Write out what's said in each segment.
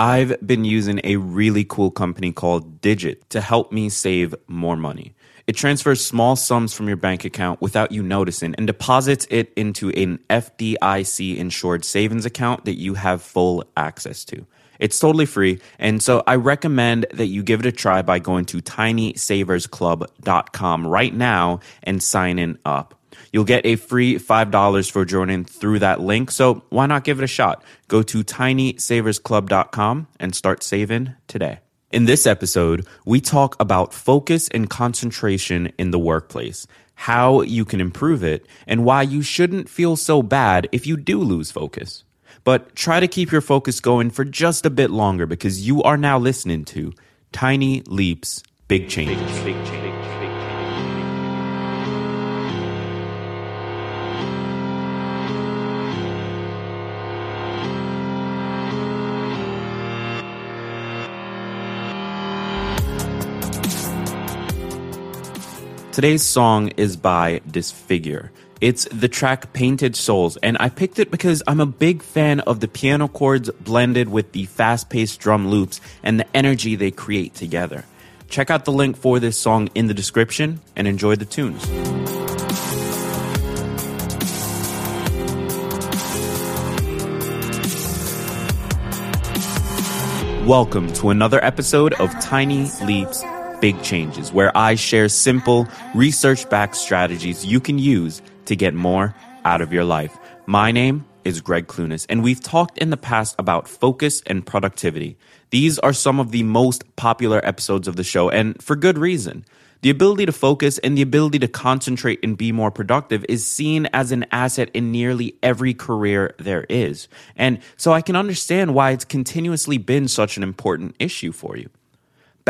I've been using a really cool company called Digit to help me save more money. It transfers small sums from your bank account without you noticing and deposits it into an FDIC insured savings account that you have full access to. It's totally free, and so I recommend that you give it a try by going to tinysaversclub.com right now and signing up. You'll get a free $5 for joining through that link. So why not give it a shot? Go to tinysaversclub.com and start saving today. In this episode, we talk about focus and concentration in the workplace, how you can improve it, and why you shouldn't feel so bad if you do lose focus. But try to keep your focus going for just a bit longer because you are now listening to Tiny Leaps, Big Changes. Big, big change. Today's song is by Disfigure. It's the track Painted Souls, and I picked it because I'm a big fan of the piano chords blended with the fast paced drum loops and the energy they create together. Check out the link for this song in the description and enjoy the tunes. Welcome to another episode of Tiny Leaps big changes, where I share simple, research backed strategies you can use to get more out of your life. My name is Greg Clunis, and we've talked in the past about focus and productivity. These are some of the most popular episodes of the show, and for good reason. The ability to focus and the ability to concentrate and be more productive is seen as an asset in nearly every career there is. And so I can understand why it's continuously been such an important issue for you.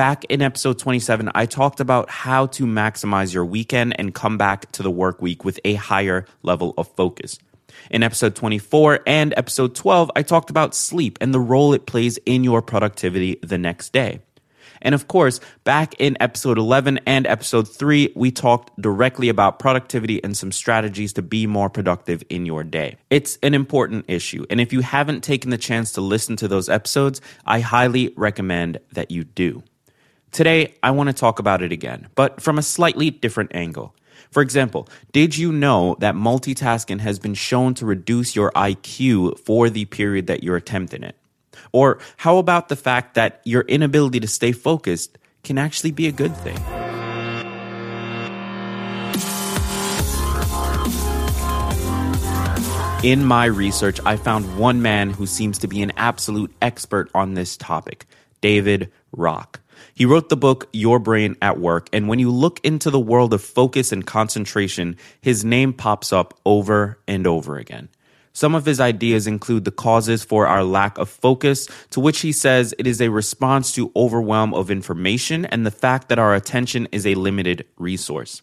Back in episode 27, I talked about how to maximize your weekend and come back to the work week with a higher level of focus. In episode 24 and episode 12, I talked about sleep and the role it plays in your productivity the next day. And of course, back in episode 11 and episode 3, we talked directly about productivity and some strategies to be more productive in your day. It's an important issue. And if you haven't taken the chance to listen to those episodes, I highly recommend that you do. Today, I want to talk about it again, but from a slightly different angle. For example, did you know that multitasking has been shown to reduce your IQ for the period that you're attempting it? Or how about the fact that your inability to stay focused can actually be a good thing? In my research, I found one man who seems to be an absolute expert on this topic David Rock. He wrote the book Your Brain at Work, and when you look into the world of focus and concentration, his name pops up over and over again. Some of his ideas include the causes for our lack of focus, to which he says it is a response to overwhelm of information and the fact that our attention is a limited resource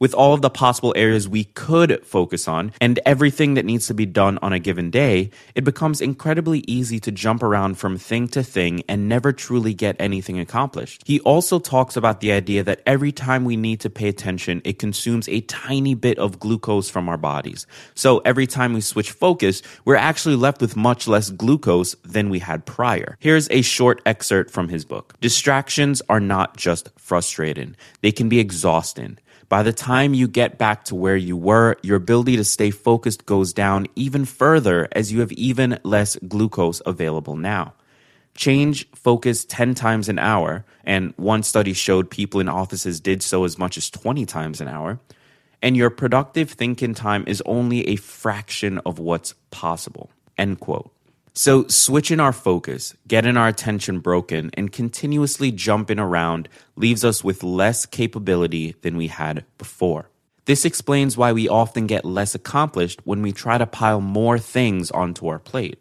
with all of the possible areas we could focus on and everything that needs to be done on a given day, it becomes incredibly easy to jump around from thing to thing and never truly get anything accomplished. He also talks about the idea that every time we need to pay attention, it consumes a tiny bit of glucose from our bodies. So every time we switch focus, we're actually left with much less glucose than we had prior. Here's a short excerpt from his book. Distractions are not just frustrating. They can be exhausting. By the time you get back to where you were, your ability to stay focused goes down even further as you have even less glucose available now. change focus 10 times an hour, and one study showed people in offices did so as much as 20 times an hour, and your productive thinking time is only a fraction of what's possible. End quote. So, switching our focus, getting our attention broken, and continuously jumping around leaves us with less capability than we had before. This explains why we often get less accomplished when we try to pile more things onto our plate.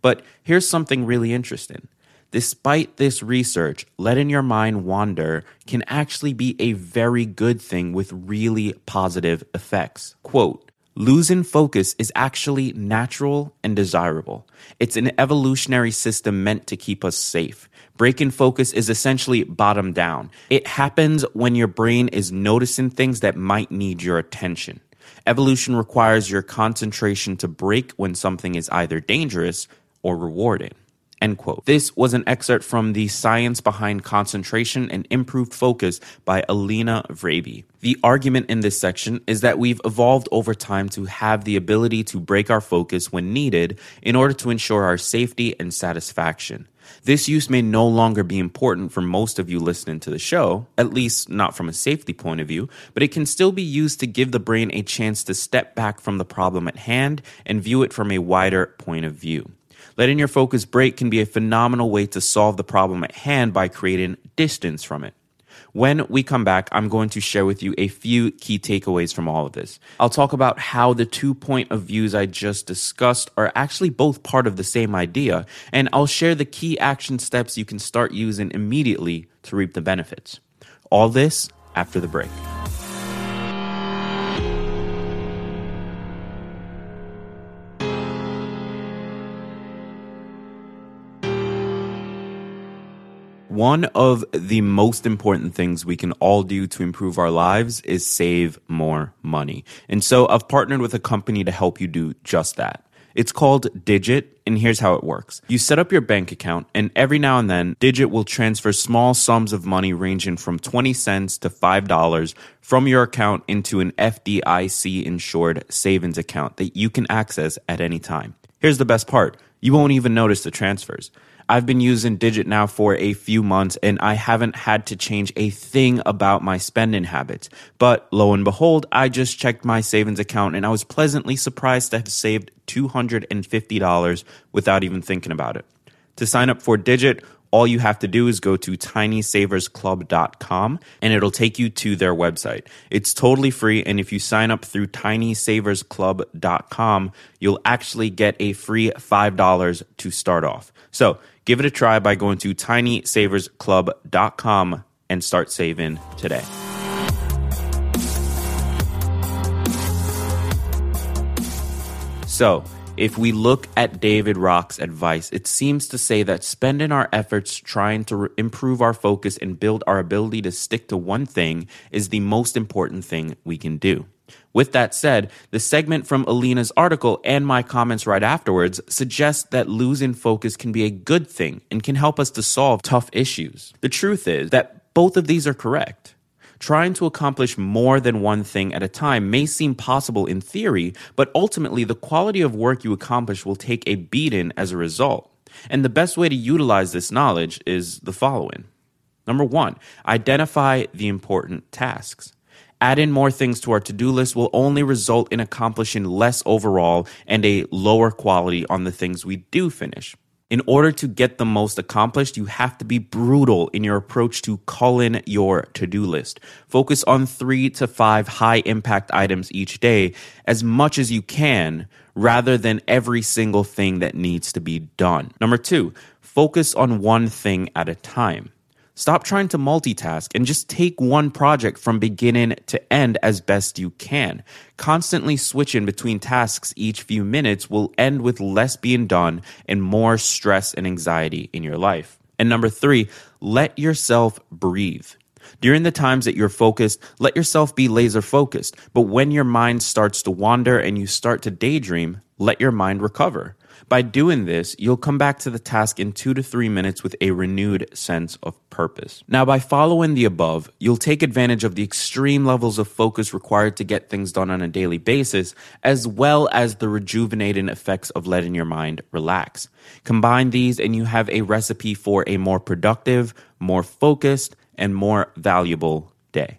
But here's something really interesting. Despite this research, letting your mind wander can actually be a very good thing with really positive effects. Quote, Losing focus is actually natural and desirable. It's an evolutionary system meant to keep us safe. Breaking focus is essentially bottom down. It happens when your brain is noticing things that might need your attention. Evolution requires your concentration to break when something is either dangerous or rewarding. End quote. This was an excerpt from The Science Behind Concentration and Improved Focus by Alina Vrabie. The argument in this section is that we've evolved over time to have the ability to break our focus when needed in order to ensure our safety and satisfaction. This use may no longer be important for most of you listening to the show, at least not from a safety point of view, but it can still be used to give the brain a chance to step back from the problem at hand and view it from a wider point of view. Letting your focus break can be a phenomenal way to solve the problem at hand by creating distance from it. When we come back, I'm going to share with you a few key takeaways from all of this. I'll talk about how the two point of views I just discussed are actually both part of the same idea, and I'll share the key action steps you can start using immediately to reap the benefits. All this after the break. One of the most important things we can all do to improve our lives is save more money. And so I've partnered with a company to help you do just that. It's called Digit, and here's how it works. You set up your bank account, and every now and then, Digit will transfer small sums of money ranging from 20 cents to $5 from your account into an FDIC insured savings account that you can access at any time. Here's the best part you won't even notice the transfers. I've been using Digit now for a few months and I haven't had to change a thing about my spending habits. But lo and behold, I just checked my savings account and I was pleasantly surprised to have saved $250 without even thinking about it. To sign up for Digit, all you have to do is go to tinysaversclub.com and it'll take you to their website. It's totally free. And if you sign up through tinysaversclub.com, you'll actually get a free $5 to start off. So give it a try by going to tinysaversclub.com and start saving today. So, if we look at David Rock's advice, it seems to say that spending our efforts trying to re- improve our focus and build our ability to stick to one thing is the most important thing we can do. With that said, the segment from Alina's article and my comments right afterwards suggest that losing focus can be a good thing and can help us to solve tough issues. The truth is that both of these are correct. Trying to accomplish more than one thing at a time may seem possible in theory, but ultimately the quality of work you accomplish will take a beating as a result. And the best way to utilize this knowledge is the following. Number one, identify the important tasks. Adding more things to our to do list will only result in accomplishing less overall and a lower quality on the things we do finish. In order to get the most accomplished, you have to be brutal in your approach to culling your to do list. Focus on three to five high impact items each day as much as you can rather than every single thing that needs to be done. Number two, focus on one thing at a time. Stop trying to multitask and just take one project from beginning to end as best you can. Constantly switching between tasks each few minutes will end with less being done and more stress and anxiety in your life. And number three, let yourself breathe. During the times that you're focused, let yourself be laser focused. But when your mind starts to wander and you start to daydream, let your mind recover. By doing this, you'll come back to the task in two to three minutes with a renewed sense of purpose. Now, by following the above, you'll take advantage of the extreme levels of focus required to get things done on a daily basis, as well as the rejuvenating effects of letting your mind relax. Combine these, and you have a recipe for a more productive, more focused, and more valuable day.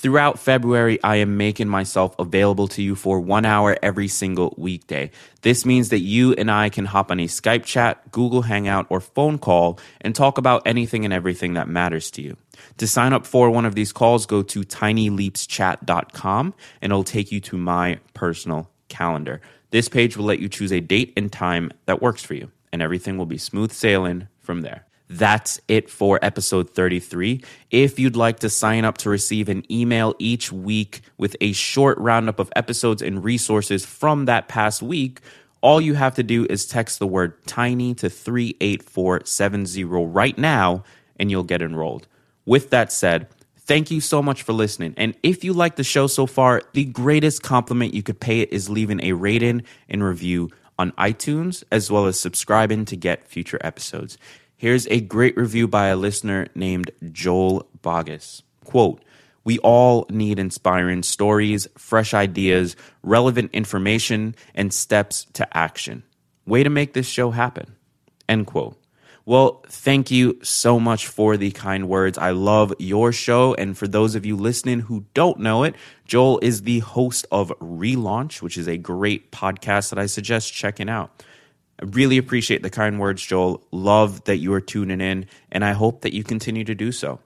Throughout February, I am making myself available to you for one hour every single weekday. This means that you and I can hop on a Skype chat, Google Hangout, or phone call and talk about anything and everything that matters to you. To sign up for one of these calls, go to tinyleapschat.com and it'll take you to my personal calendar. This page will let you choose a date and time that works for you, and everything will be smooth sailing from there. That's it for episode 33. If you'd like to sign up to receive an email each week with a short roundup of episodes and resources from that past week, all you have to do is text the word tiny to 38470 right now and you'll get enrolled. With that said, thank you so much for listening. And if you like the show so far, the greatest compliment you could pay it is leaving a rating and review on iTunes, as well as subscribing to get future episodes. Here's a great review by a listener named Joel Boggess. Quote, we all need inspiring stories, fresh ideas, relevant information, and steps to action. Way to make this show happen. End quote. Well, thank you so much for the kind words. I love your show. And for those of you listening who don't know it, Joel is the host of Relaunch, which is a great podcast that I suggest checking out. I really appreciate the kind words, Joel. Love that you are tuning in, and I hope that you continue to do so.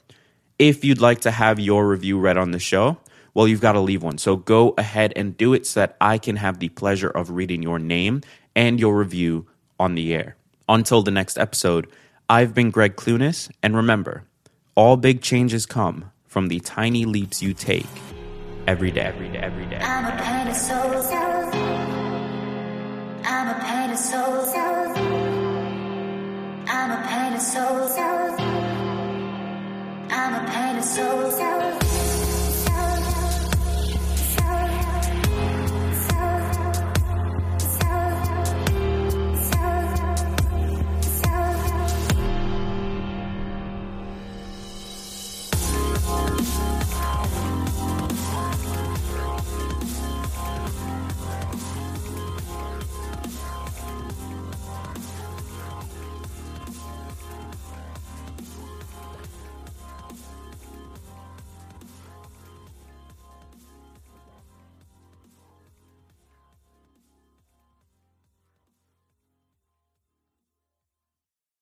If you'd like to have your review read on the show, well, you've got to leave one. So go ahead and do it so that I can have the pleasure of reading your name and your review on the air. Until the next episode, I've been Greg Clunis, and remember, all big changes come from the tiny leaps you take every day, every day, every day. I'm a painted soul. I'm a painted soul. I'm a painted soul.